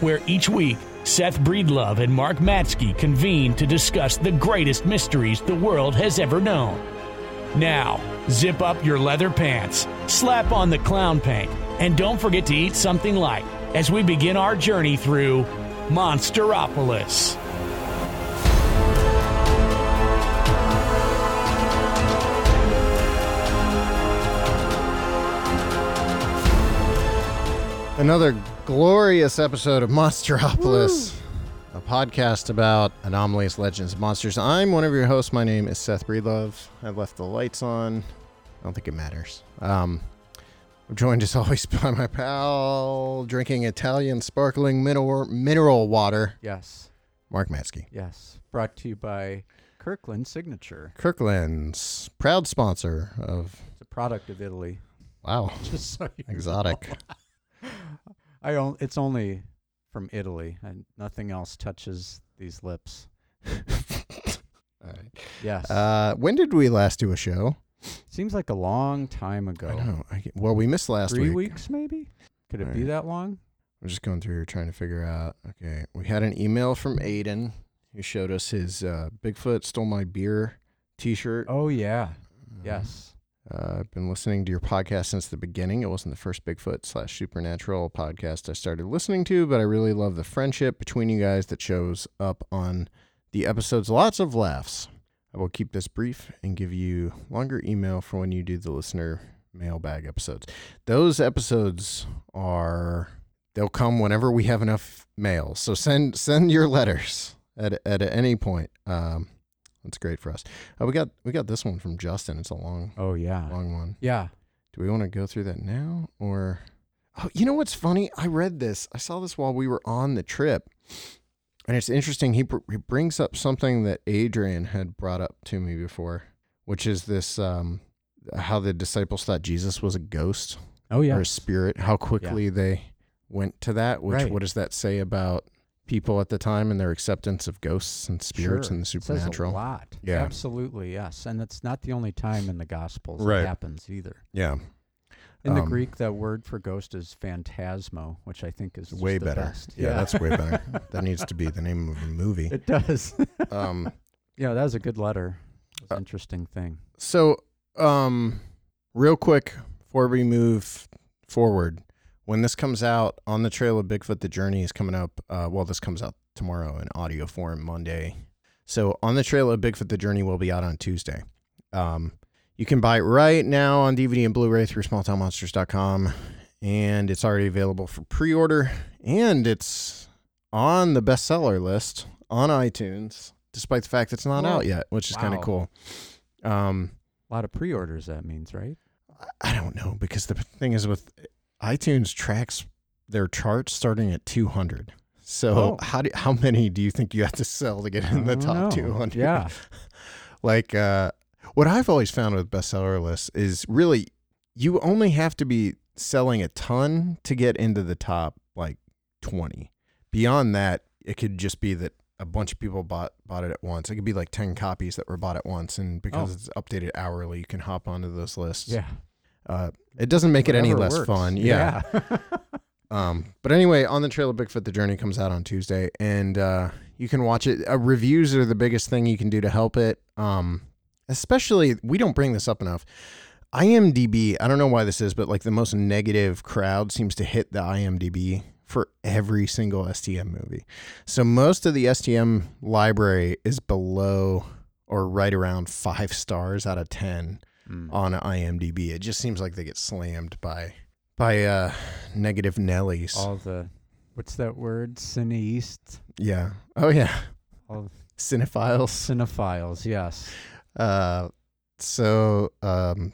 where each week Seth Breedlove and Mark Matsko convene to discuss the greatest mysteries the world has ever known. Now, zip up your leather pants, slap on the clown paint, and don't forget to eat something light as we begin our journey through Monstropolis. Another glorious episode of Monstropolis, a podcast about anomalous legends monsters. I'm one of your hosts. My name is Seth Breedlove. I left the lights on. I don't think it matters. Um, I'm joined as always by my pal, drinking Italian sparkling mineral, mineral water, Yes, Mark Matsko. yes. Brought to you by Kirkland Signature. Kirkland's proud sponsor of, It's a product of Italy. wow, Just so exotic. I on, it's only from Italy, and nothing else touches these lips. All right. Yes. Uh, when did we last do a show? Seems like a long time ago. I know. I, well, we missed last Three week. weeks, maybe. Could it be Right. that long? I'm just going through here trying to figure out. Okay, we had an email from Aiden who showed us his uh, Bigfoot stole my beer T-shirt. Oh yeah. Uh, Yes. Uh, I've been listening to your podcast since the beginning. It wasn't the first Bigfoot slash supernatural podcast I started listening to, but I really love the friendship between you guys that shows up on the episodes. Lots of laughs. I will keep this brief and give you longer email for when you do the listener mailbag episodes. Those episodes are they'll come whenever we have enough mail. So send send your letters at at any point. Um, that's great for us. Uh, we got we got this one from Justin. It's a long Oh yeah. long one. Yeah. Do we want to go through that now or Oh, you know what's funny? I read this. I saw this while we were on the trip. And it's interesting. He, br- he brings up something that Adrian had brought up to me before, which is this um, how the disciples thought Jesus was a ghost Oh yeah. or a spirit, how quickly they went to that. Which, Right. what does that say about people at the time and their acceptance of ghosts and spirits Sure. and the It says supernatural? a lot. Yeah. Absolutely. Yes. And it's not the only time in the Gospels Right. it happens either. Yeah. In the Um, Greek, the word for ghost is phantasmo, which I think is way the better. best. Yeah, that's way better. that needs to be the name of a movie. it does. Um, yeah, that was a good letter. Uh, an interesting thing. so, um, real quick before we move forward, when this comes out on the trail of Bigfoot, the journey is coming up. Uh, well, this comes out tomorrow in audio form Monday. So, on the trail of Bigfoot, the journey will be out on Tuesday. Um, you can buy it right now on DVD and Blu-ray through smalltownmonsters.com, and it's already available for pre-order, and it's on the bestseller list on iTunes, despite the fact it's not Whoa. out yet, which is kind of cool. Um, A lot of pre-orders. That means, right? I don't know because the thing is with iTunes tracks their charts starting at 200. So Oh. how do, how many do you think you have to sell to get in the top know. 200? Yeah. like uh, what I've always found with bestseller lists is really you only have to be selling a ton to get into the top like 20. Beyond that, it could just be that a bunch of people bought bought it at once. It could be like 10 copies that were bought at once and because Oh. it's updated hourly, you can hop onto those lists. Yeah. Uh, it doesn't make it any less works. fun. Yeah. Yeah. Um, but anyway, on the trail of Bigfoot, the journey comes out on Tuesday, and uh, you can watch it. Uh, reviews are the biggest thing you can do to help it. Um, especially, we don't bring this up enough. IMDb, I don't know why this is, but like the most negative crowd seems to hit the IMDb for every single STM movie. So most of the STM library is below or right around five stars out of 10 Mm. on IMDb. It just seems like they get slammed by by uh negative Nellies. All the, what's that word? Cineast. yeah. Oh yeah. All Cinephiles. cinephiles. Yes. Uh so um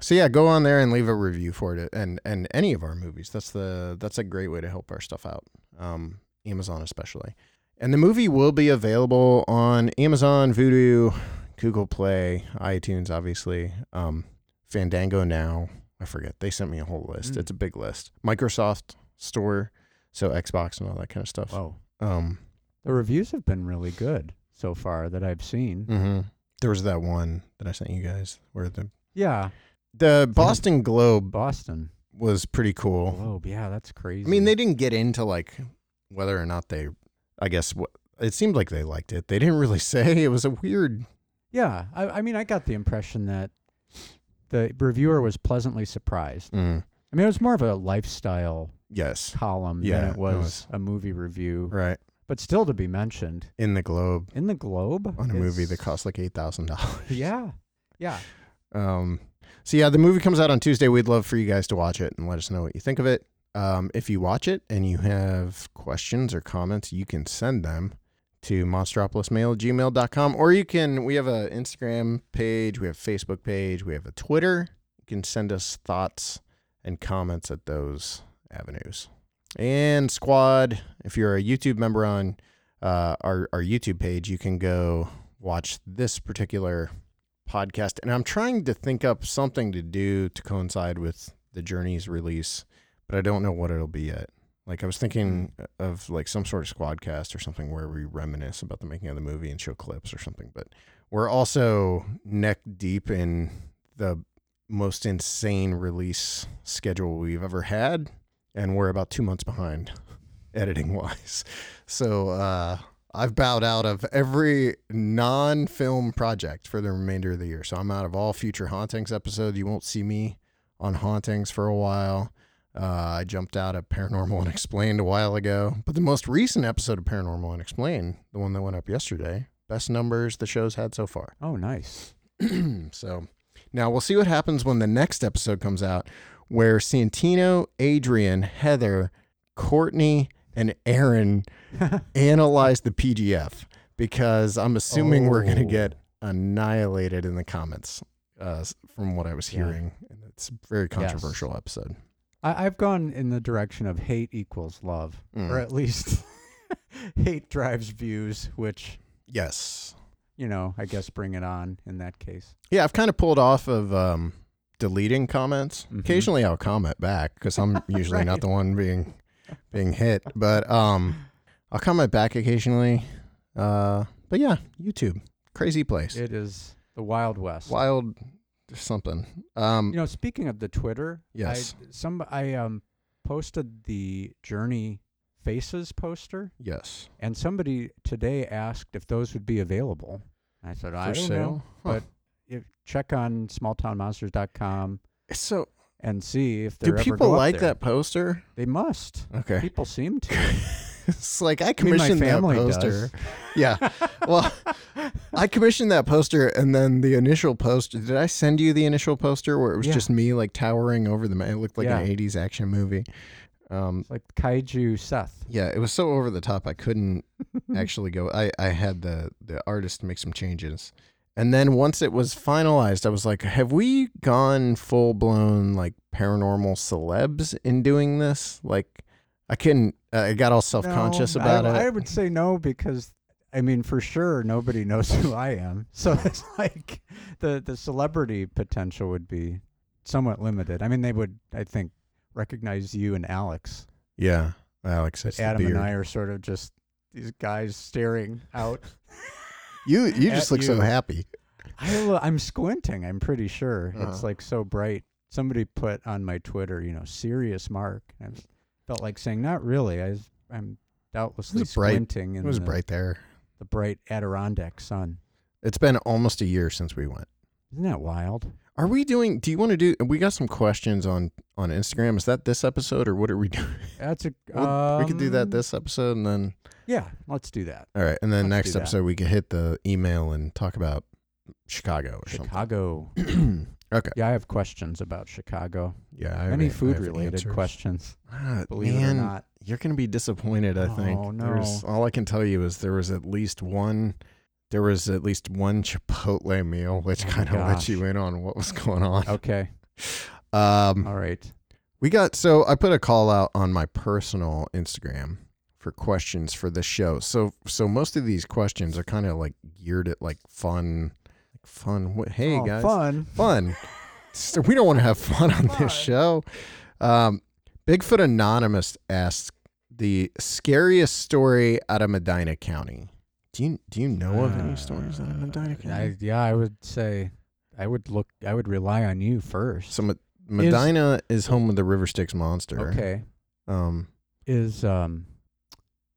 so yeah, go on there and leave a review for it and and any of our movies. That's the that's a great way to help our stuff out. Um Amazon especially. And the movie will be available on Amazon, Vudu, Google Play, iTunes, obviously, um, Fandango now. I forget. They sent me a whole list. Mm. It's a big list. Microsoft Store, so Xbox and all that kind of stuff. Whoa. Um, The reviews have been really good so far that I've seen. hmm There was that one that I sent you guys where the Yeah, the Boston Globe Boston was pretty cool. Globe. Yeah, that's crazy. I mean, they didn't get into like whether or not they. I guess what it seemed like they liked it. They didn't really say. It was a weird. Yeah, I, I mean, I got the impression that the reviewer was pleasantly surprised. Mm, I mean, it was more of a lifestyle yes, column Yeah, than it it was, was. a movie review, right but still to be mentioned in the Globe in the Globe on a movie that cost like eight thousand dollars. Yeah, yeah. Um, so yeah, the movie comes out on Tuesday. We'd love for you guys to watch it and let us know what you think of it. Um, if you watch it and you have questions or comments, you can send them to monstropolismail at gmail.com or you can, we have a Instagram page, we have Facebook page, we have a Twitter. You can send us thoughts and comments at those avenues. And squad, if you're a YouTube member on uh, our, our YouTube page, you can go watch this particular podcast and i'm trying to think up something to do to coincide with the journey's release but i don't know what it'll be yet like i was thinking of like some sort of squadcast or something where we reminisce about the making of the movie and show clips or something but we're also neck deep in the most insane release schedule we've ever had and we're about two months behind editing wise so uh I've bowed out of every non film project for the remainder of the year. So I'm out of all future Hauntings episodes. You won't see me on Hauntings for a while. Uh, I jumped out of Paranormal Unexplained a while ago. But the most recent episode of Paranormal Unexplained, the one that went up yesterday, best numbers the show's had so far. Oh, nice. so now we'll see what happens when the next episode comes out, where Santino, Adrian, Heather, Courtney, and Aaron analyze the PGF because I'm assuming we're going to Oh. get annihilated in the comments uh, from what I was hearing. And It's a very controversial episode. I, I've gone in the direction of hate equals love, Mm. or at least hate drives views, which Yes. you know, I guess bring it on in that case. Yeah, I've kind of pulled off of um, deleting comments. Mhm. Occasionally, I'll comment back because I'm usually not the one being being hit. But um, I'll comment back occasionally. Uh, but yeah, YouTube, crazy place, It is the Wild West. wild something. Um, You know, speaking of the Twitter, Yes. I, some I um posted the Journey Faces poster, yes, and somebody today asked if those would be available. I said I don't sale. know, Huh. but if, check on smalltownmonsters.com so and see if do people like that poster? They must. Okay, People seem to. it's like I I mean, commissioned that poster. does. Yeah, well, I commissioned that poster, and then the initial poster. Did I send you the initial poster where it was Yeah. just me like towering over the man? It looked like Yeah. an '80s action movie. Um, like Kaiju Seth. yeah, it was so over the top. I couldn't actually go. I I had the the artist make some changes, and then once it was finalized, I was like, "Have we gone full blown like paranormal celebs in doing this?" Like, I couldn't. Uh, I got all self conscious No, about I, it. I would say no because I mean for sure nobody knows who I am. So it's like the the celebrity potential would be somewhat limited. I mean they would I think recognize you and Alex. yeah, Alex, it's Adam and. I are sort of just these guys staring out. You you just look so happy. I I'm squinting, I'm pretty sure. It's Uh-huh. like so bright. Somebody put on my Twitter, you know, serious mark. I felt like saying not really. I was, I'm doubtlessly was bright. squinting in It was the, bright there. The bright Adirondack sun. It's been almost a year since we went. Isn't that wild? Are we doing? Do you want to do? We got some questions on on Instagram. Is that this episode or what are we doing? That's a. Well, we could do that um, this episode and then Yeah, let's do that. all right, and then Let's next that. episode we could hit the email and talk about Chicago or Chicago. something. okay. Yeah, I have questions about Chicago. Yeah. I have Many a- I food have related answers. questions. Ah, Believe it or not. you're gonna be disappointed. I think. Oh, There's, no. all I can tell you is there was at least one. There was at least one Chipotle meal, which Oh my kind of let gosh. you in on what was going on. Okay. Um, All right. We got so I put a call out on my personal Instagram for questions for this show. So so most of these questions are kind of like geared at like fun, fun. What? Hey Oh, guys, fun. fun. we don't want to have fun on Fun. this show. Um, Bigfoot Anonymous asks the scariest story out of Medina County. Do you do you know of any stories out of Medina Uh, County? I, yeah, I would say I would look. I would rely on you first. so Me- Medina is, home of the River Styx monster. okay. Um, Is um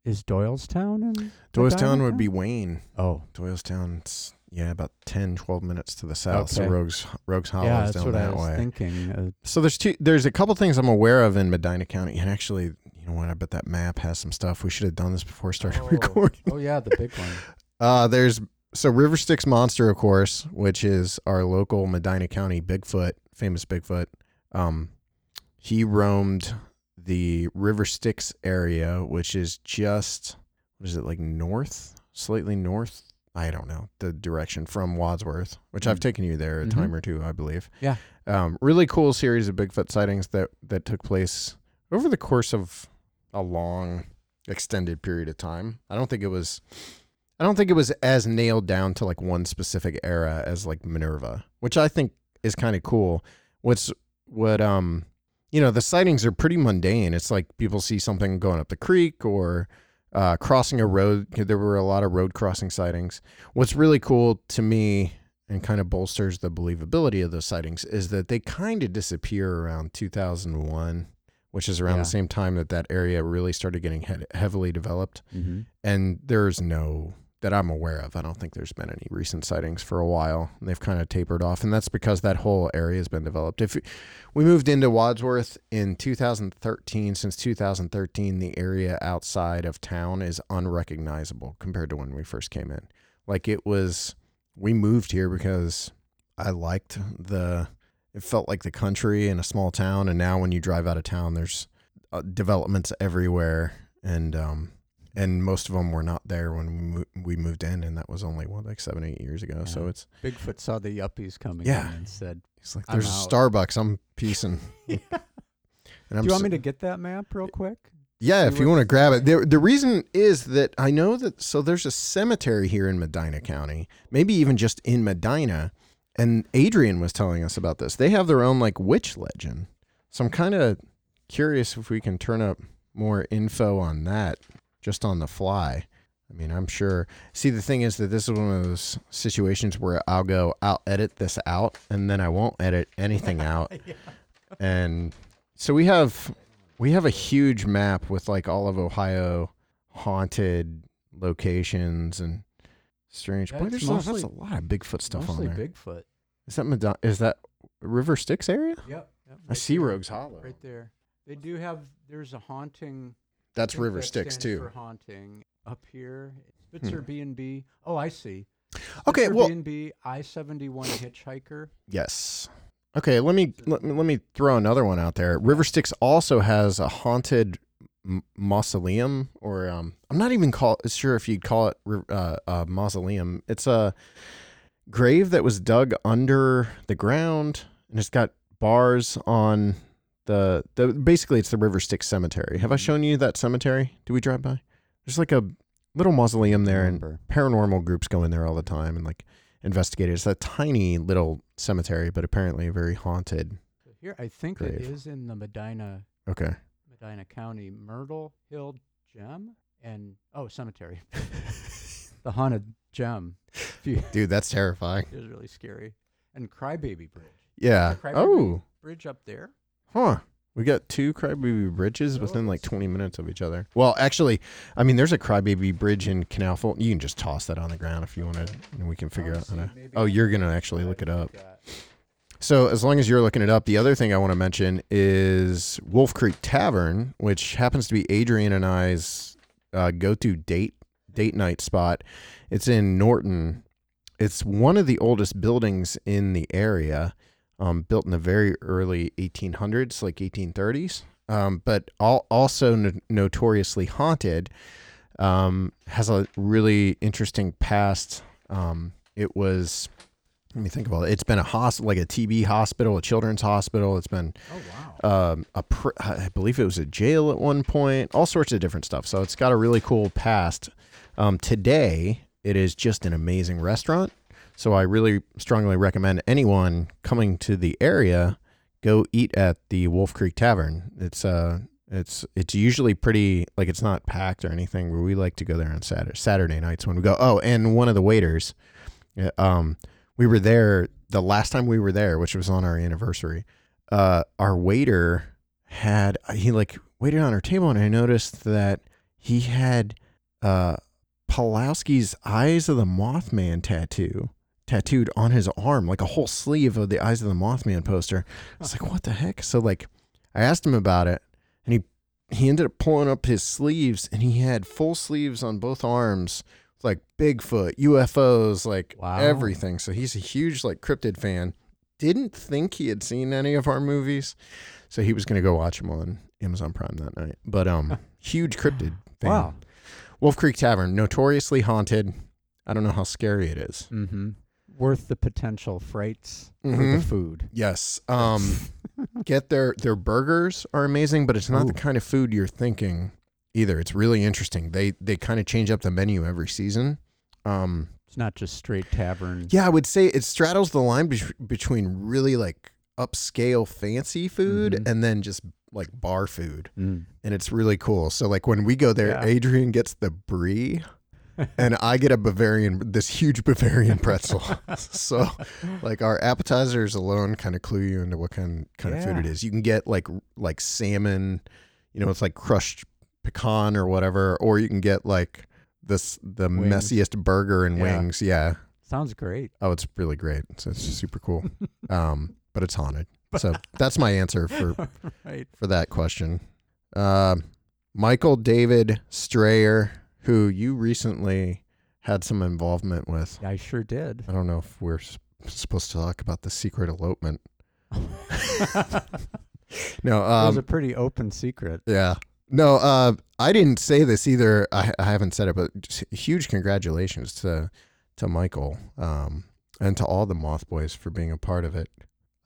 is Doylestown in Doylestown Medina would be Wayne. Oh, Doylestown's yeah, about 10, 12 minutes to the south. So Rogues Rogues Hollow yeah, is down what I that was way. thinking. Uh, So there's two. There's a couple things I'm aware of in Medina County, and actually, you know what? I bet that map has some stuff. We should have done this before started oh, recording. oh yeah, the big one. Uh, there's so River Styx Monster, of course, which is our local Medina County Bigfoot, famous Bigfoot. Um, he roamed the River Styx area, which is just what is it like north, slightly north? I don't know the direction from Wadsworth, which I've Mm. taken you there a Mhm. time or two, I believe. Yeah. Um, really cool series of Bigfoot sightings that that took place over the course of a long, extended period of time. I don't think it was. I don't think it was as nailed down to like one specific era as like Minerva, which I think is kind of cool. What's what um you know, the sightings are pretty mundane. It's like people see something going up the creek or uh, crossing a road. There were a lot of road crossing sightings. What's really cool to me and kind of bolsters the believability of those sightings is that they kind of disappear around 2001, which is around Yeah. the same time that that area really started getting he- heavily developed Mm-hmm. and there's no that I'm aware of. I don't think there's been any recent sightings for a while. They've kind of tapered off, and that's because that whole area has been developed. If we moved into Wadsworth in 2013, since 2013, the area outside of town is unrecognizable compared to when we first came in. Like it was, we moved here because I liked the. It felt like the country in a small town, and now when you drive out of town, there's uh, developments everywhere, and um, and most of them were not there when we moved in, and that was only what like seven eight years ago. So it's Bigfoot saw the yuppies coming Yeah. in and said, it's like there's a. Starbucks. I'm piecing. And I'm "Do you want so- me to get that map real quick?" Yeah, if you want to grab it. The, the reason is that I know that so there's a cemetery here in Medina County, maybe even just in Medina, and Adrian was telling us about this. They have their own like witch legend. So I'm kind of curious if we can turn up more info on that just on the fly. I mean, I'm sure. See, the thing is that this is one of those situations where I'll go, I'll edit this out, and then I won't edit anything out. And so we have we have a huge map with like all of Ohio haunted locations and strange. Yeah, Boy, there's mostly- a lot of Bigfoot stuff on there. Bigfoot. Is that Madonna, is that River Styx area? Yep. yep I see there, Rogues Hollow. Right there. They do have. There's a haunting. That's River that Styx too. For haunting up here, Spitzer B and B. Oh, I see. Okay, Spitzer well- B and B I seventy one hitchhiker. Yes. Okay, let me let, me- let me throw another one out there. River Styx also has a haunted m- mausoleum, or um, I'm not even call sure if you'd call it uh, a mausoleum. It's a grave that was dug under the ground, and it's got bars on the the. Basically, it's the River Styx Cemetery. Have I mm-hmm. shown you that cemetery? Do we drive by? There's like a little mausoleum there, and paranormal groups go in there all the time and like investigate it. It's a tiny little cemetery, but apparently very haunted. So here, I think it Grave. is in the Medina Okay. Medina County Myrtle Hill Gem and oh cemetery, the haunted gem. Dude, that's terrifying. It was really scary. And Crybaby Bridge. Yeah. Crybaby Oh, Bridge up there. Huh. We got two Crybaby bridges within like 20 minutes of each other. Well, actually, I mean, there's a Crybaby bridge in Canal Fulton. You can just toss that on the ground if you want to, and we can figure out how to. Oh, you're going to actually look it up. So, as long as you're looking it up, the other thing I want to mention is Wolf Creek Tavern, which happens to be Adrian and I's uh, go-to date date night spot. It's in Norton. It's one of the oldest buildings in the area, um, built in the very early 1800s, like 1830s, um, but all, also no- notoriously haunted. Um, has a really interesting past. Um, it was let me think about it. It's been a hospital, like a TB hospital, a children's hospital. It's been Oh wow. um, a pr- I believe it was a jail at one point, all sorts of different stuff. So it's got a really cool past. Um, today, it is just an amazing restaurant. So I really strongly recommend anyone coming to the area go eat at the Wolf Creek Tavern. It's uh it's it's usually pretty like it's not packed or anything. But we like to go there on Saturday Saturday nights when we go. Oh, and one of the waiters, uh, um, we were there the last time we were there, which was on our anniversary uh, our waiter had he like waited on our table and I noticed that he had uh Pellowski's Eyes of the Mothman tattoo tattooed on his arm, like a whole sleeve of the Eyes of the Mothman poster. I was like, what the heck? So like I asked him about it and he he ended up pulling up his sleeves and he had full sleeves on both arms like Bigfoot, UFOs, like Wow. everything. So he's a huge like cryptid fan didn't think he had seen any of our movies, so he was going to go watch them on Amazon Prime that night. But um, huge cryptid fan. Wow. Wolf Creek Tavern, notoriously haunted. I don't know how scary it is. Mm-hmm. Worth the potential frights for Mhm. the food. Yes. Um, get their their burgers are amazing, but it's not the kind of food you're thinking either. It's really interesting. They they kind of change up the menu every season. Um, It's not just straight tavern. Yeah, I would say it straddles the line be- between really like upscale fancy food Mhm. and then just like bar food. Mm. And it's really cool. So like when we go there, Yeah. Adrian gets the brie and I get a Bavarian this huge Bavarian pretzel. so like our appetizers alone kind of clue you into what kind kind of food it is. You can get like like salmon, you know, it's like crushed pecan or whatever, or you can get like this the Wings. messiest burger and Yeah. wings. Yeah. Sounds great. Oh, it's really great. So it's super cool. Um, but it's haunted. So that's my answer for right. for that question. Um, Michael David Strayer, who you recently had some involvement with. I sure did. I don't know if we're s- supposed to talk about the secret elopement. No, it was um, a pretty open secret. yeah. No, uh, I didn't say this either. I, I haven't said it, but huge congratulations to to Michael um, and to all the Moth Boys for being a part of it.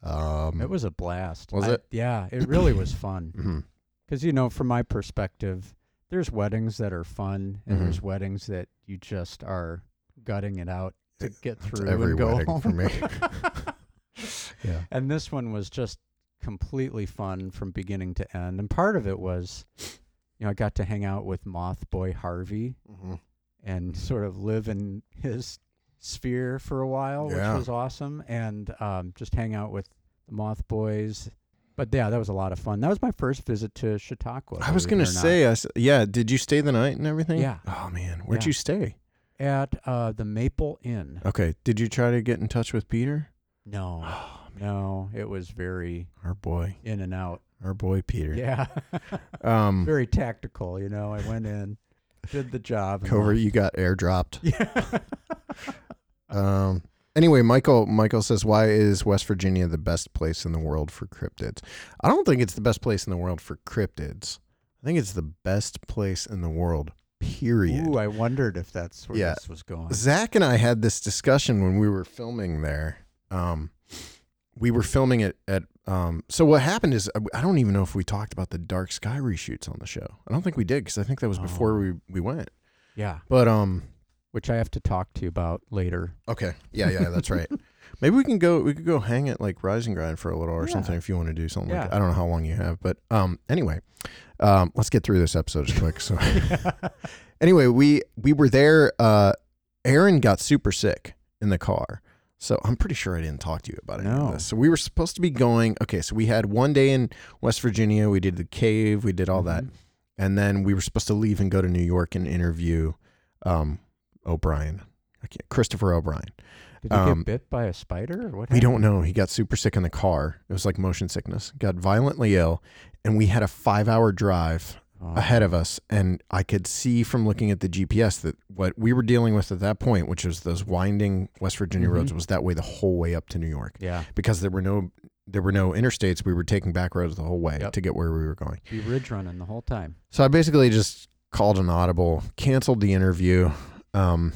Um, It was a blast. Was I- it? Yeah, it really was fun. Because you know, from my perspective, there's weddings that are fun, and Mhm. there's weddings that you just are gutting it out to get That's through every and go wedding home. for me. yeah. and this one was just completely fun from beginning to end. And part of it was, you know, I got to hang out with Moth Boy Harvey Mhm. and sort of live in his sphere for a while, Yeah. which was awesome, and um, just hang out with the Moth Boys. But yeah, that was a lot of fun. That was my first visit to Chautauqua. I was gonna it or not. say, I s yeah. Did you stay the night and everything? Yeah. Oh man, where'd Yeah. you stay? at uh, the Maple Inn. Okay. Did you try to get in touch with Peter? No, Oh, no, it was very our boy, in and out. our boy Peter. Yeah, Um, very tactical. You know, I went in, did the job. and Cover, left. you got airdropped. Yeah. Um. Anyway, Michael. Michael says, "Why is West Virginia the best place in the world for cryptids?" I don't think it's the best place in the world for cryptids. I think it's the best place in the world. Period. Ooh, I wondered if that's where Yeah. this was going. Zach and I had this discussion when we were filming there. Um, we were filming it at. Um, so what happened is uh, I don't even know if we talked about the Dark Sky reshoots on the show. I don't think we did because I think that was before Oh. we we went. Yeah, But um, which I have to talk to you about later. okay, yeah, yeah, that's right. Maybe we can go. We could go hang at like Rise and Grind for a little or Yeah. something if you want to do something. like Yeah. that. I don't know how long you have, but um, anyway, um, let's get through this episode as quick. So anyway, we we were there. Uh, Aaron got super sick in the car, so I'm pretty sure I didn't talk to you about any No. of this. So we were supposed to be going. Okay, so we had one day in West Virginia. We did the cave. We did all that, Mhm. and then we were supposed to leave and go to New York and interview um, O'Brien, I can't, Christopher O'Brien. Did you Um, get bit by a spider or what? We don't know. He got super sick in the car. It was like motion sickness. Got violently ill, and we had a five-hour drive Oh. ahead of us and i could see from looking at the gps that what we were dealing with at that point which was those winding west virginia Mhm. roads was that way the whole way up to new york Yeah, because there were no there were no interstates we were taking back roads the whole way Yep. to get where we were going be ridge running the whole time. so i basically just called an audible canceled the interview um,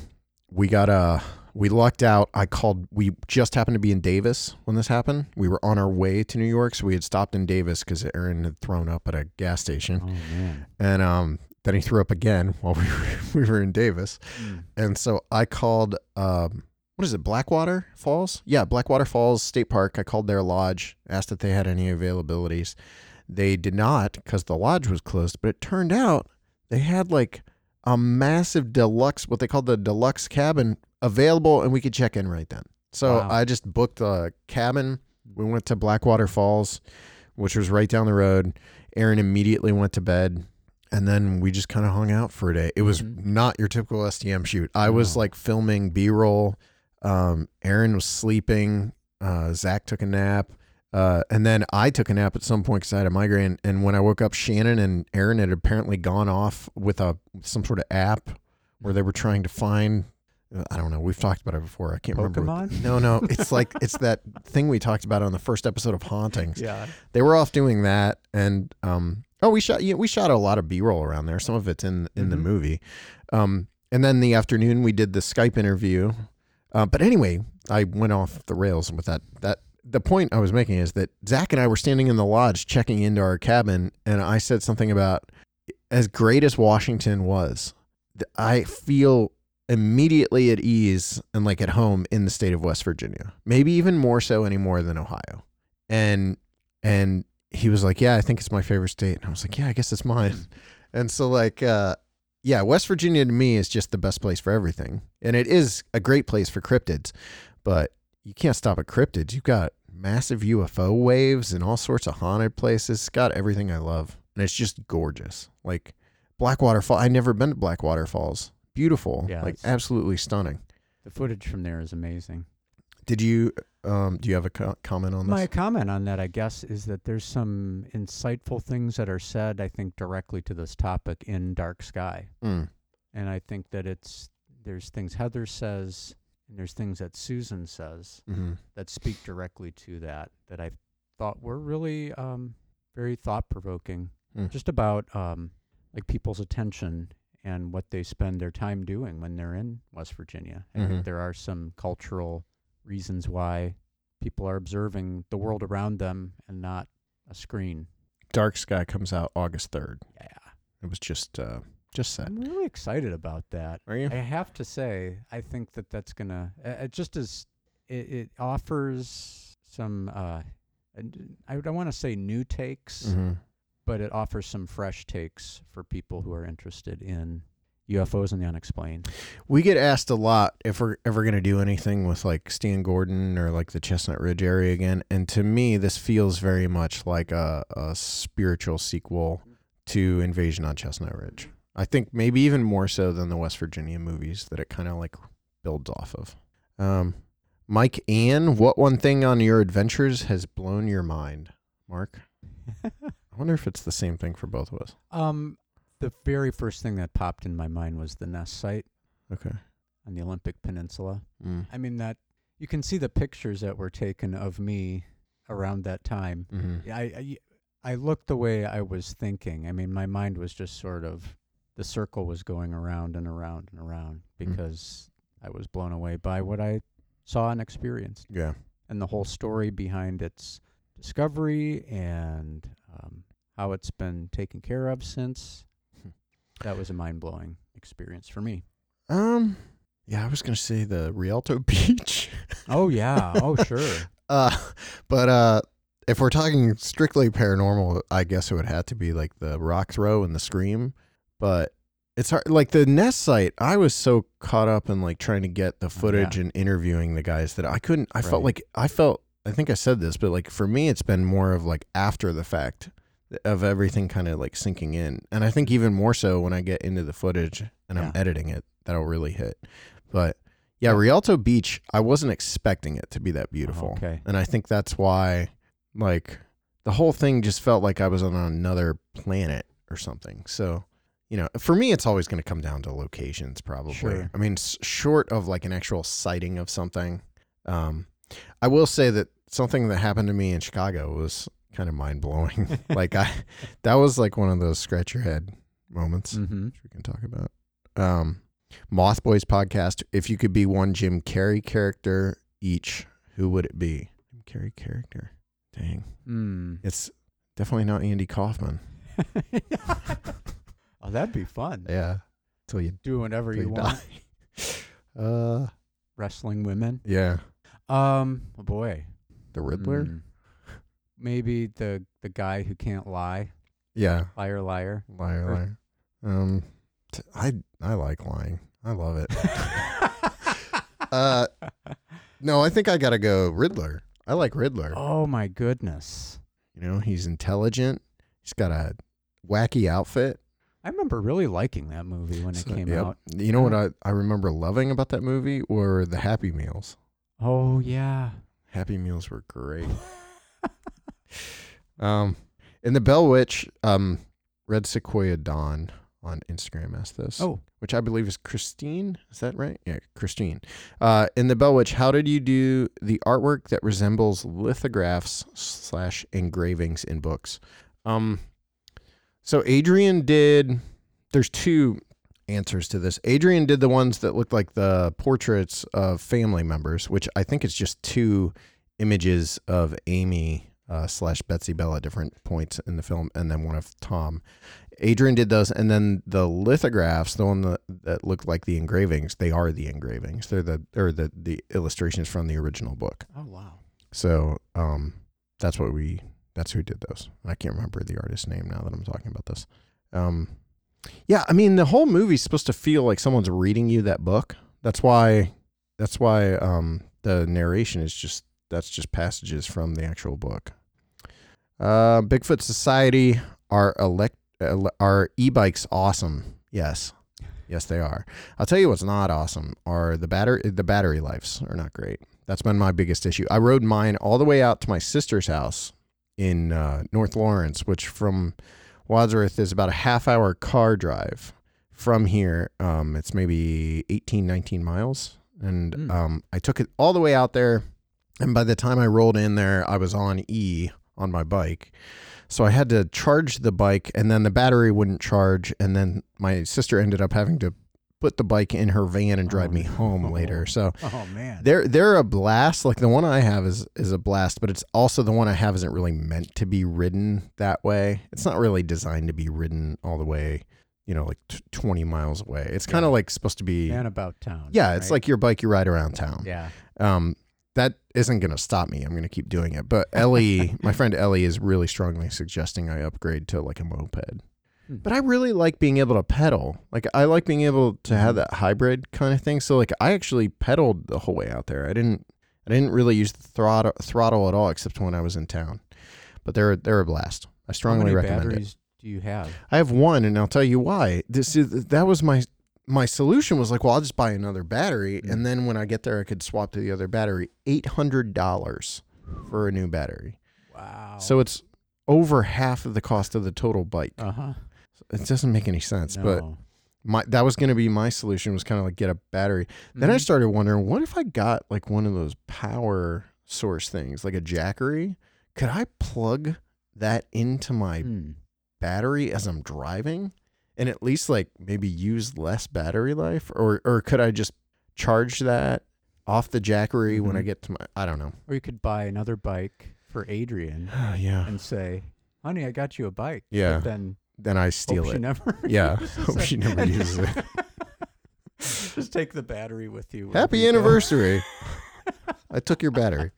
we got a we lucked out. I called. We just happened to be in Davis when this happened. We were on our way to New York, so we had stopped in Davis because Aaron had thrown up at a gas station, Oh man. and um, then he threw up again while we were we were in Davis, Mm. and so I called. Um, what is it? Blackwater Falls? Yeah, Blackwater Falls State Park. I called their lodge, asked if they had any availabilities. They did not because the lodge was closed. But it turned out they had like a massive deluxe, what they called the deluxe cabin available, and we could check in right then. So Wow. I just booked a cabin. We went to Blackwater Falls, which was right down the road. Aaron immediately went to bed. And then we just kind of hung out for a day. It was Mhm. not your typical STM shoot. I was like filming B roll. Um, Aaron was sleeping. Uh, Zach took a nap. Uh, and then I took a nap at some point because I had a migraine. And when I woke up, Shannon and Aaron had apparently gone off with a some sort of app where they were trying to find. uh, I don't know. We've talked about it before. I can't remember. what- No, no. It's like it's that thing we talked about on the first episode of Hauntings. Yeah. They were off doing that, and um, oh, we shot yeah, we shot a lot of B roll around there. Some of it's in in the Mhm. movie. Um, and then the afternoon we did the Skype interview. Uh, but anyway, I went off the rails with that. That the point I was making is that Zach and I were standing in the lodge checking into our cabin, and I said something about as great as Washington was, I feel immediately at ease and like at home in the state of West Virginia. Maybe even more so anymore than Ohio. And and he was like, "Yeah, I think it's my favorite state." And I was like, "Yeah, I guess it's mine." And so like uh yeah, West Virginia to me is just the best place for everything. And it is a great place for cryptids, but you can't stop at cryptids. You've got massive UFO waves and all sorts of haunted places. It's got everything I love. And it's just gorgeous. Like Blackwater Fall. I've never been to Blackwater Falls. Beautiful. Yeah, like absolutely stunning. The footage from there is amazing. Did you um do you have a co- comment on this? My comment on that, I guess, is that there's some insightful things that are said, I think, directly to this topic in Dark Sky. Mm. And I think that it's there's things Heather says and there's things that Susan says hmm that speak directly to that that I thought were really um, very thought provoking. Mm. Just about um, like people's attention and what they spend their time doing when they're in West Virginia. I Mhm. think there are some cultural reasons why people are observing the world around them and not a screen. Dark Sky comes out August 3rd. Yeah. It was just uh just said. I'm really excited about that. Are you? I have to say, I think that that's gonna. Uh, it just as it, it offers some. Uh, I don't want to say new takes, Mhm. but it offers some fresh takes for people who are interested in UFOs and the unexplained. We get asked a lot if we're ever going to do anything with like Stan Gordon or like the Chestnut Ridge area again. And to me, this feels very much like a, a spiritual sequel to Invasion on Chestnut Ridge. I think maybe even more so than the West Virginia movies that it kind of like builds off of. Um, Mike Ann, what one thing on your adventures has blown your mind? Mark? I wonder if it's the same thing for both of us. um, the very first thing that popped in my mind was the nest site Okay. on the Olympic Peninsula. Mm. I mean that you can see the pictures that were taken of me around that time. hmm I, I I looked the way I was thinking. I mean, my mind was just sort of the circle was going around and around and around because I was blown away by what I saw and experienced, Yeah. and the whole story behind its discovery and um, how it's been taken care of since. Hmm. That was a mind blowing experience for me. Um. Yeah, I was gonna say the Rialto Beach. Oh yeah. oh sure. uh, but uh, if we're talking strictly paranormal, I guess it would have to be like the rock throw and the scream. But it's hard. Like the nest site, I was so caught up in like trying to get the footage and interviewing the guys that I couldn't. I felt like I felt. I think I said this, but like for me, it's been more of like after the fact of everything kind of like sinking in, and I think even more so when I get into the footage and I'm editing it, that'll really hit. But yeah, Yeah. Rialto Beach, I wasn't expecting it to be that beautiful. okay. And I think that's why, like, the whole thing just felt like I was on another planet or something. So, you know, for me, it's always going to come down to locations, probably. Sure. I mean, short of like an actual sighting of something, um, I will say that something that happened to me in Chicago was kind of mind blowing. like, I, that was like one of those scratch your head moments Mm-hmm. which we can talk about. Um, Moth Boys podcast. If you could be one Jim Carrey character each, who would it be? Jim Carrey character. Dang. Hmm. It's definitely not Andy Kaufman. oh, that'd be fun. Yeah. Till you, Do whatever you you want. Uh, Wrestling women. yeah. Um. Oh boy. The Riddler? Hmm. Maybe the the guy who can't lie. Yeah. Liar, liar. Liar, Or- liar. Um, t- I I like lying. I love it. uh, no, I think I gotta go Riddler. I like Riddler. oh my goodness. You know, he's intelligent. He's got a wacky outfit. I remember really liking that movie when it So, came yep. out. You know what I, I remember loving about that movie were the Happy Meals. Oh yeah. Happy Meals were great. um, and the Bell Witch, um, Red Sequoia Dawn on Instagram asked this. Oh. which I believe is Christine. Is that right? Yeah, Christine. Uh, in the Bell Witch, how did you do the artwork that resembles lithographs slash engravings in books? Um, so Adrian did. There's two answers to this. Adrian did the ones that looked like the portraits of family members, which I think is just two images of Amy uh, slash Betsy Bell at different points in the film, and then one of Tom. Adrian did those, and then the lithographs, the one that, that looked like the engravings, they are the engravings. They're the or the the illustrations from the original book. Oh wow. So um, that's what we that's who did those. I can't remember the artist's name now that I'm talking about this. Um, yeah, I mean the whole movie's supposed to feel like someone's reading you that book. That's why that's why um, the narration is just that's just passages from the actual book. Uh, Bigfoot Society are elect ele- are e-bikes awesome? Yes. Yes, they are. I'll tell you what's not awesome are the battery the battery lives are not great. That's been my biggest issue. I rode mine all the way out to my sister's house in uh, North Lawrence, which from Wadsworth is about a half hour car drive from here. Um, it's maybe 18, 19 miles. And Mm. um, I took it all the way out there. And by the time I rolled in there, I was on E on my bike. So I had to charge the bike and then the battery wouldn't charge. And then my sister ended up having to put the bike in her van and drive Oh, me home no. later. So Oh man. they're they're a blast. Like the one I have is is a blast, but it's also the one I have isn't really meant to be ridden that way. It's not really designed to be ridden all the way, you know, like t- 20 miles away. It's kind of like supposed to be Man about town. Yeah, it's like your bike you ride around town. Yeah. Um that isn't going to stop me. I'm going to keep doing it. But Ellie, my friend Ellie is really strongly suggesting I upgrade to like a moped. Hmm. But I really like being able to pedal. Like I like being able to have that hybrid kind of thing. So like I actually pedaled the whole way out there. I didn't I didn't really use the throttle throttle at all except when I was in town. But they're they're a blast. I How strongly many recommend it. do you have? I have one and I'll tell you why. This is that was my my solution was like, well, I'll just buy another battery Mm. and then when I get there I could swap to the other battery. $800 for a new battery. Wow. So it's over half of the cost of the total bike. uh huh. It doesn't make any sense, but my that was going to be my solution was kind of like get a battery. Then I Mhm. started wondering, what if I got like one of those power source things, like a Jackery? Could I plug that into my Hmm. battery as I'm driving and at least like maybe use less battery life or or could I just charge that off the Jackery when I Mhm. get to my I don't know. Or you could buy another bike for Adrian yeah. and say, "Honey, I got you a bike." Yeah. But then Then I hope steal she it. never. Yeah. Hope she never uses it. Just take the battery with you. Happy anniversary. I took your battery.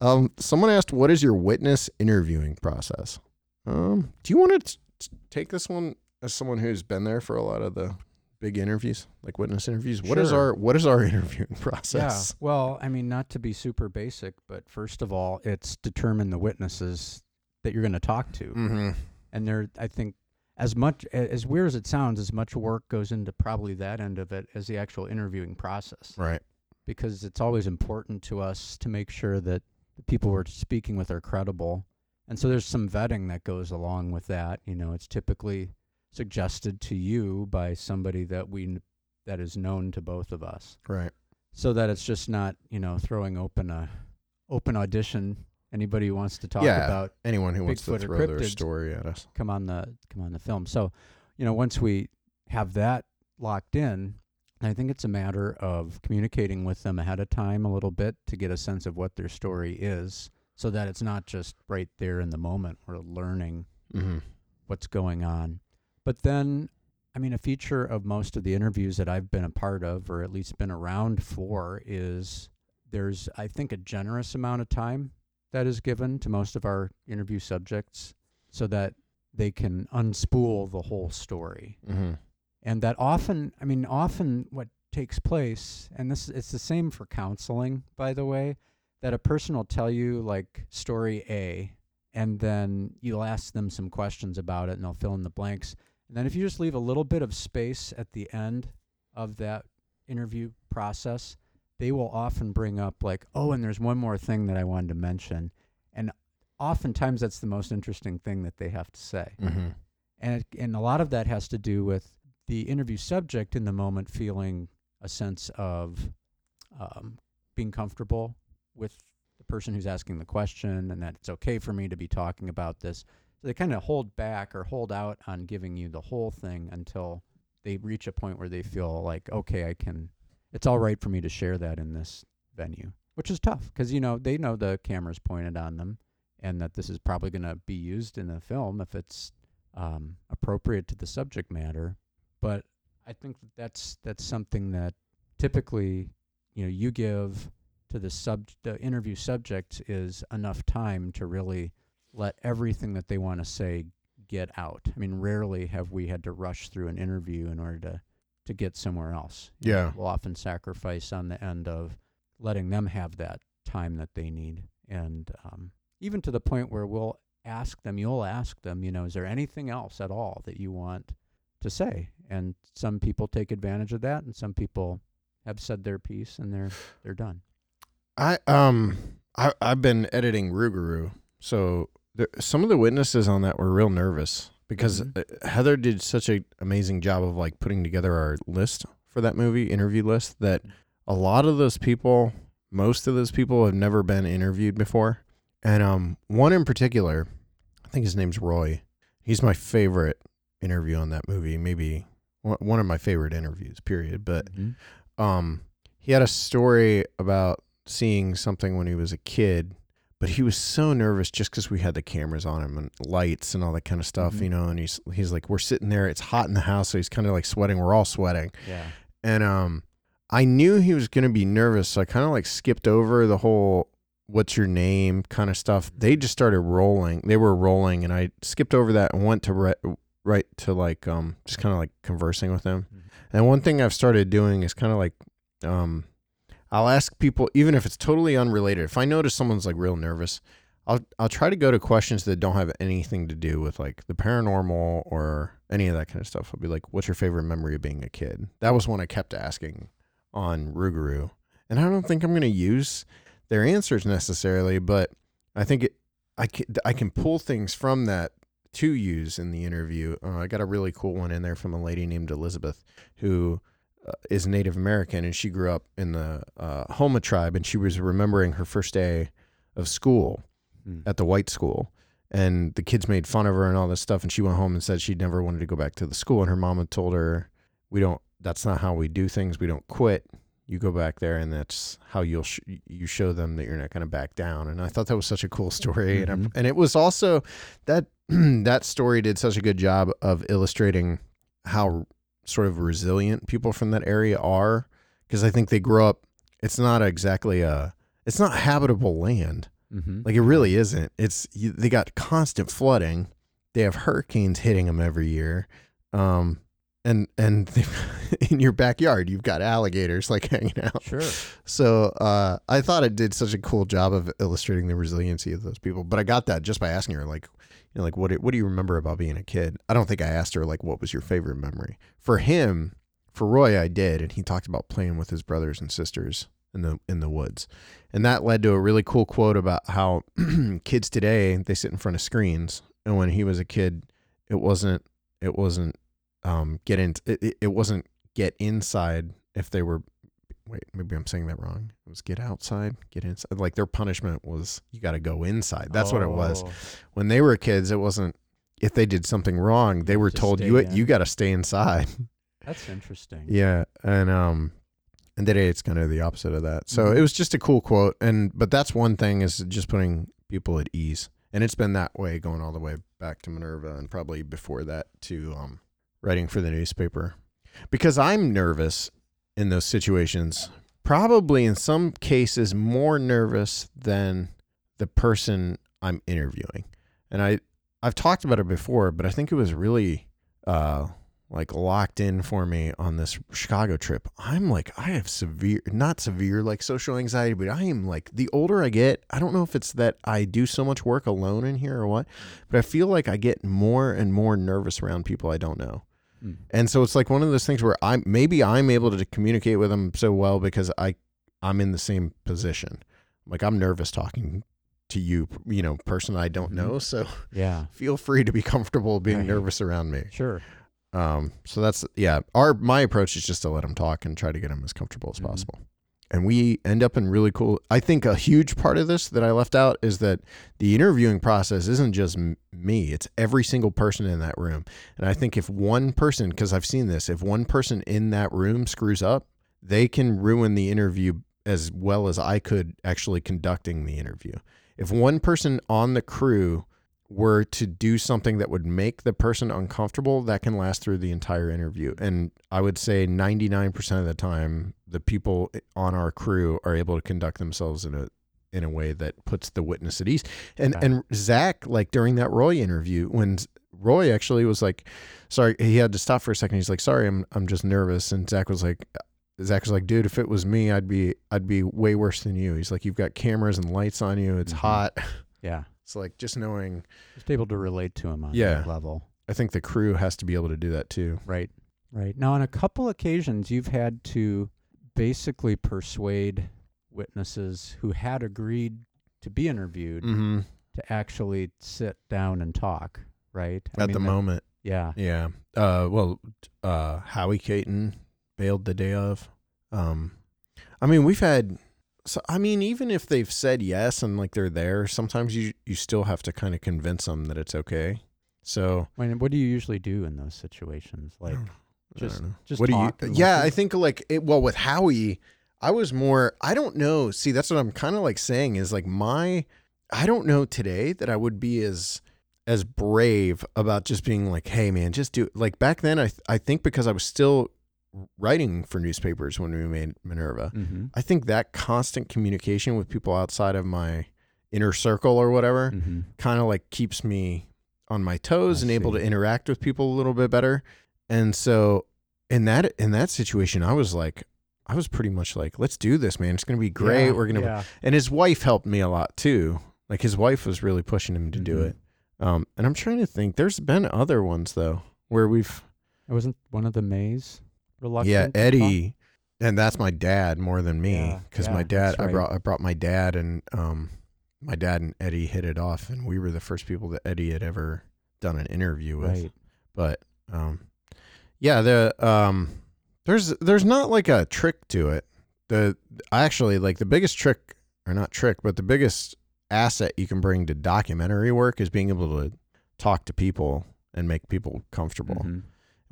Um, someone asked, "What is your witness interviewing process?" Um, do you want to t- take this one as someone who's been there for a lot of the big interviews, like witness interviews? What is Sure. our What is our interviewing process? Yeah. Well, I mean, not to be super basic, but first of all, it's determine the witnesses that you're going to talk to, Mm-hmm. And there, I think, as much as weird as it sounds, as much work goes into probably that end of it as the actual interviewing process, Right. because it's always important to us to make sure that the people we're speaking with are credible, and so there's some vetting that goes along with that. You know, it's typically suggested to you by somebody that we that is known to both of us Right. so that it's just not you know throwing open a open audition anybody who wants to talk Yeah. about Anyone who wants to Bigfoot throw their story at us. come on the come on the film so you know once we have that locked in I think it's a matter of communicating with them ahead of time a little bit to get a sense of what their story is so that it's not just right there in the moment we're learning Mm-hmm. what's going on. But then, I mean, a feature of most of the interviews that I've been a part of, or at least been around for, is there's, I think, a generous amount of time that is given to most of our interview subjects so that they can unspool the whole story. Mm-hmm. And that often, I mean, often what takes place, and this it's the same for counseling, by the way, that a person will tell you like story A, and then you'll ask them some questions about it, and they'll fill in the blanks. And then if you just leave a little bit of space at the end of that interview process, they will often bring up like, oh, and there's one more thing that I wanted to mention, and oftentimes that's the most interesting thing that they have to say Mm-hmm. and it, and a lot of that has to do with the interview subject in the moment feeling a sense of um, being comfortable with the person who's asking the question and that it's okay for me to be talking about this so they kind of hold back or hold out on giving you the whole thing until they reach a point where they feel like okay i can it's all right for me to share that in this venue which is tough because you know they know the camera's pointed on them and that this is probably going to be used in a film if it's um, appropriate to the subject matter. But I think that that's that's something that typically, you know, you give to the sub the interview subject is enough time to really let everything that they want to say get out. I mean, rarely have we had to rush through an interview in order to to get somewhere else. Know, Yeah. we'll often sacrifice on the end of letting them have that time that they need, and um, even to the point where we'll ask them, you'll ask them, you know, is there anything else at all that you want to say? And some people take advantage of that, and some people have said their piece and they're they're done. I um I I've been editing Rougarou, so there, some of the witnesses on that were real nervous because Mhm. uh Heather did such an amazing job of like putting together our list for that movie interview list that a lot of those people, most of those people have never been interviewed before, and um one in particular, I think his name's Roy. He's my favorite interview on that movie, maybe one one of my favorite interviews. Period, but um he had a story about seeing something when he was a kid but he was so nervous just because we had the cameras on him and lights and all that kind of stuff Mhm. you know and he's he's like we're sitting there it's hot in the house so he's kind of like sweating we're all sweating Yeah. and um i knew he was going to be nervous so i kind of like skipped over the whole what's your name kind of stuff they just started rolling they were rolling and i skipped over that and went to right, right to like um just kind of like conversing with him Mhm. and one thing i've started doing is kind of like um I'll ask people, even if it's totally unrelated. If I notice someone's like real nervous, I'll I'll try to go to questions that don't have anything to do with like the paranormal or any of that kind of stuff. I'll be like, "What's your favorite memory of being a kid?" That was one I kept asking on Rougarou, and I don't think I'm going to use their answers necessarily, but I think it I can I can pull things from that to use in the interview. Uh, I got a really cool one in there from a lady named Elizabeth who uh, is Native American, and she grew up in the uh, Houma tribe, and she was remembering her first day of school Mm. at the white school, and the kids made fun of her and all this stuff, and she went home and said she never wanted to go back to the school, and her mom had told her, "We don't. That's not how we do things. We don't quit. You go back there, and that's how you'll sh- you show them that you're not going to back down." And I thought that was such a cool story, and Mhm. I, and it was also that that story did such a good job of illustrating how sort of resilient people from that area are because I think they grow up it's not exactly a it's not habitable land Mm-hmm. like it really isn't it's you, they got constant flooding they have hurricanes hitting them every year um and and in your backyard you've got alligators like hanging out Sure. so uh, I thought it did such a cool job of illustrating the resiliency of those people. But I got that just by asking her, like, you know, like what what do you remember about being a kid? I don't think I asked her like what was your favorite memory. For him, for Roy, I did, and he talked about playing with his brothers and sisters in the in the woods, and that led to a really cool quote about how kids today they sit in front of screens, and when he was a kid, it wasn't it wasn't um get in it- it wasn't get inside if they were wait, maybe I'm saying that wrong. It was get outside, get inside. Like their punishment was you got to go inside. That's what it was. Oh, When they were kids, it wasn't if they did something wrong, they were To told you in. you got to stay inside. That's interesting. Yeah, and um, and today it's kind of the opposite of that. So Mhm. it was just a cool quote, and but that's one thing is just putting people at ease, and it's been that way going all the way back to Minerva, and probably before that to um, writing for the newspaper, because I'm nervous in those situations. Probably in some cases more nervous than the person I'm interviewing, and I I've talked about it before, but I think it was really uh like locked in for me on this Chicago trip. I'm like I have severe not severe like social anxiety, but I am like the older I get, I don't know if it's that I do so much work alone in here or what, but I feel like I get more and more nervous around people I don't know. Mm. And so it's like one of those things where I'm maybe I'm able to communicate with them so well because I I'm in the same position. Like I'm nervous talking to you, you know, person I don't Mhm. know. So Yeah. feel free to be comfortable being Right. nervous around me. Sure. Um, so that's yeah. Our my approach is just to let them talk and try to get them as comfortable as Mhm. possible. And we end up in really cool. I think a huge part of this that I left out is that the interviewing process isn't just me; it's every single person in that room. And I think if one person, because I've seen this, if one person in that room screws up, they can ruin the interview as well as I could actually conducting the interview. If one person on the crew were to do something that would make the person uncomfortable, that can last through the entire interview. And I would say 99% of the time, the people on our crew are able to conduct themselves in a in a way that puts the witness at ease. And Okay. and Zach, like during that Roy interview, when Roy actually was like, sorry, he had to stop for a second. He's like, sorry, I'm I'm just nervous. And Zach was like, Zach was like, dude, if it was me, I'd be I'd be way worse than you. He's like, you've got cameras and lights on you. It's Mhm. hot. Yeah. It's like just knowing. Just able to relate to him on Yeah. that level. I think the crew has to be able to do that too. Right. Right. Now, on a couple occasions, you've had to basically persuade witnesses who had agreed to be interviewed Mm-hmm. to actually sit down and talk. Right. I At mean, the that- moment, Yeah. yeah. Uh, well, uh, Howie Cayton bailed the day of. Um, I mean, we've had. So I mean, even if they've said yes and like they're there, sometimes you you still have to kind of convince them that it's okay. So what do you usually do in those situations? Like, just just what talk do you? Yeah, listen? I think like it. Well, with Howie, I was more. I don't know. See, that's what I'm kind of like saying is like my. I don't know today that I would be as as brave about just being like, hey man, just do it. Like back then, I I think because I was still writing for newspapers when we made Minerva. Mm-hmm. I think that constant communication with people outside of my inner circle or whatever Mm-hmm. kind of like keeps me on my toes I and able to interact with people a little bit better. And so in that in that situation, I was like, I was pretty much like, let's do this, man. It's gonna be great. We're gonna Yeah. and his wife helped me a lot too. Like his wife was really pushing him to do Mhm. it. Um, and I'm trying to think. There's been other ones though where we've It wasn't one of the Mays reluctant. yeah? Eddie, and that's my dad more than me because yeah, my dad that's I brought I brought my dad and um my dad and Eddie hit it off and we were the first people that Eddie had ever done an interview with. Right. But um yeah the um there's there's not like a trick to it. The actually like the biggest trick or not trick but the biggest asset you can bring to documentary work is being able to talk to people and make people comfortable Mhm.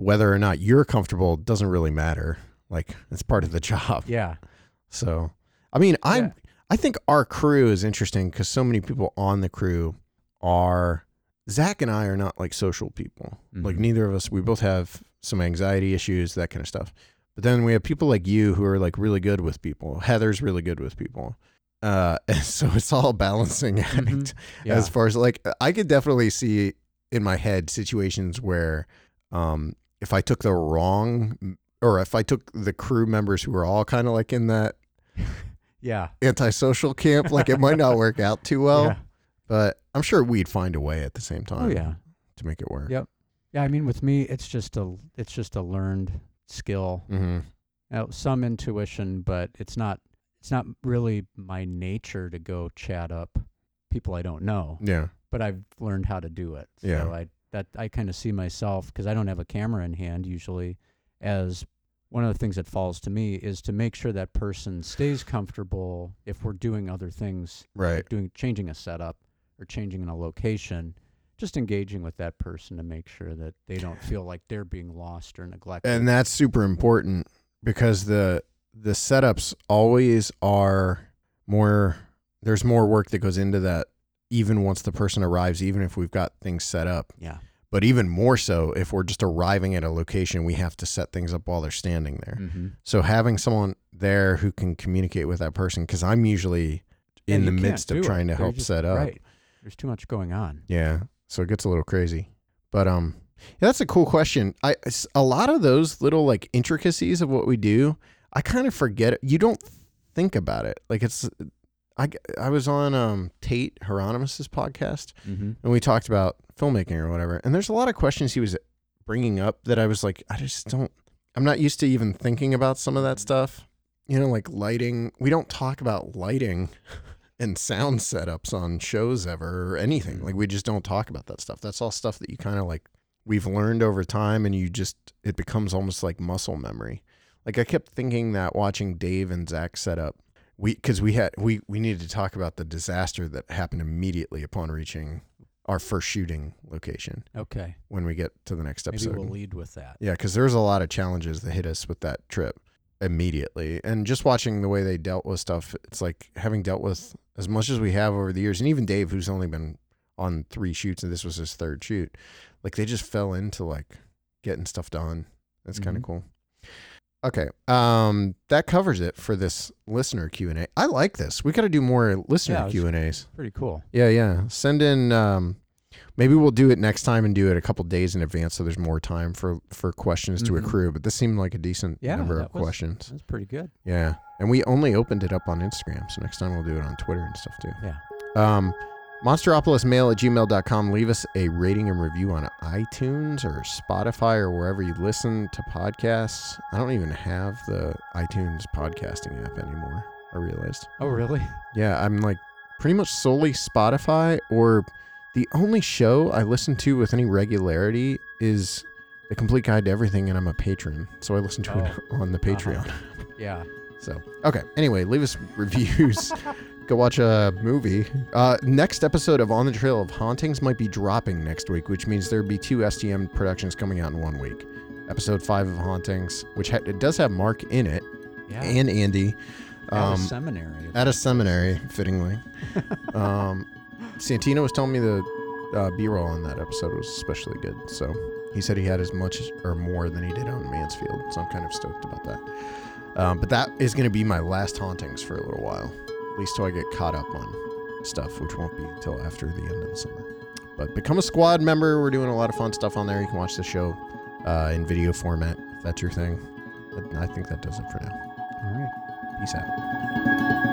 Whether or not you're comfortable doesn't really matter. Like it's part of the job. Yeah. So, I mean, I Yeah. I think our crew is interesting because so many people on the crew are Zach and I are not like social people. Like Mhm. neither of us. We both have some anxiety issues, that kind of stuff. But then we have people like you who are like really good with people. Heather's really good with people. Uh, and so it's all balancing act Mhm. Yeah. as far as like I could definitely see in my head situations where um if I took the wrong or if I took the crew members who were all kind of like in that yeah. antisocial camp like it might not work out too well yeah. but I'm sure we'd find a way at the same time Oh yeah. to make it work. Yep. Yeah. I mean, with me, it's just a it's just a learned skill. Mhm. Now, some intuition, but it's not it's not really my nature to go chat up people I don't know. Yeah. But I've learned how to do it. Yeah. So I that I kind of see myself because I don't have a camera in hand usually as one of the things that falls to me is to make sure that person stays comfortable if we're doing other things Right. doing changing a setup or changing in a location just engaging with that person to make sure that they don't feel like they're being lost or neglected. and that's super important because the the setups always are more there's more work that goes into that even once the person arrives even if we've got things set up yeah. but even more so if we're just arriving at a location we have to set things up while they're standing there Mm-hmm. so having someone there who can communicate with that person because i'm usually in the midst of trying to help set up Right. There's too much going on. yeah, so it gets a little crazy. But um yeah, that's a cool question. I a lot of those little like intricacies of what we do, I kind of forget it. You don't think about it. Like it's I I was on um Tate Hieronymus's podcast Mm-hmm. and we talked about filmmaking or whatever. And there's a lot of questions he was bringing up that I was like I just don't I'm not used to even thinking about some of that stuff. You know, like lighting. We don't talk about lighting and sound setups on shows ever or anything. Like we just don't talk about that stuff. That's all stuff that you kind of like we've learned over time and you just it becomes almost like muscle memory. Like I kept thinking that watching Dave and Zach set up we because we had we we needed to talk about the disaster that happened immediately upon reaching our first shooting location Okay. when we get to the next Maybe episode. we'll lead with that. Yeah, because there's a lot of challenges that hit us with that trip immediately, and just watching the way they dealt with stuff, it's like having dealt with as much as we have over the years, and even Dave, who's only been on three shoots, and this was his third shoot, like they just fell into like getting stuff done. That's kind of mm-hmm. cool. Okay, um, that covers it for this listener Q and A. I like this. We got to do more listener Q and A's. Pretty cool. Yeah, yeah. Send in. Um, maybe we'll do it next time and do it a couple days in advance, so there's more time for for questions to Mhm. accrue. But this seemed like a decent Yeah, number of was- questions. That's pretty good. Yeah, and we only opened it up on Instagram, so next time we'll do it on Twitter and stuff too. Yeah. Um, monstropolismail at gmail.com. Leave us a rating and review on iTunes or Spotify or wherever you listen to podcasts. I don't even have the iTunes podcasting app anymore. I realized. Oh, really? Yeah, I'm like pretty much solely Spotify, or the only show I listen to with any regularity is The Complete Guide to Everything, and I'm a patron, so I listen to it oh. on the uh-huh. Patreon. Yeah. So, okay. Anyway, leave us reviews. Go watch a movie. Uh, next episode of On the Trail of Hauntings might be dropping next week, which means there'd be two STM productions coming out in one week. Episode five of Hauntings, which ha- it does have Mark in it Yeah. and Andy. At a Um, seminary. at a seminary, fittingly. um, Santino was telling me the uh, B-roll on that episode was especially good. So he said he had as much or more than he did on Mansfield. So I'm kind of stoked about that. Um, but that is going to be my last hauntings for a little while, least till I get caught up on stuff, which won't be until after the end of the summer. But become a squad member. We're doing a lot of fun stuff on there. You can watch the show uh, in video format if that's your thing. But I think that does it for now. All right. Peace out.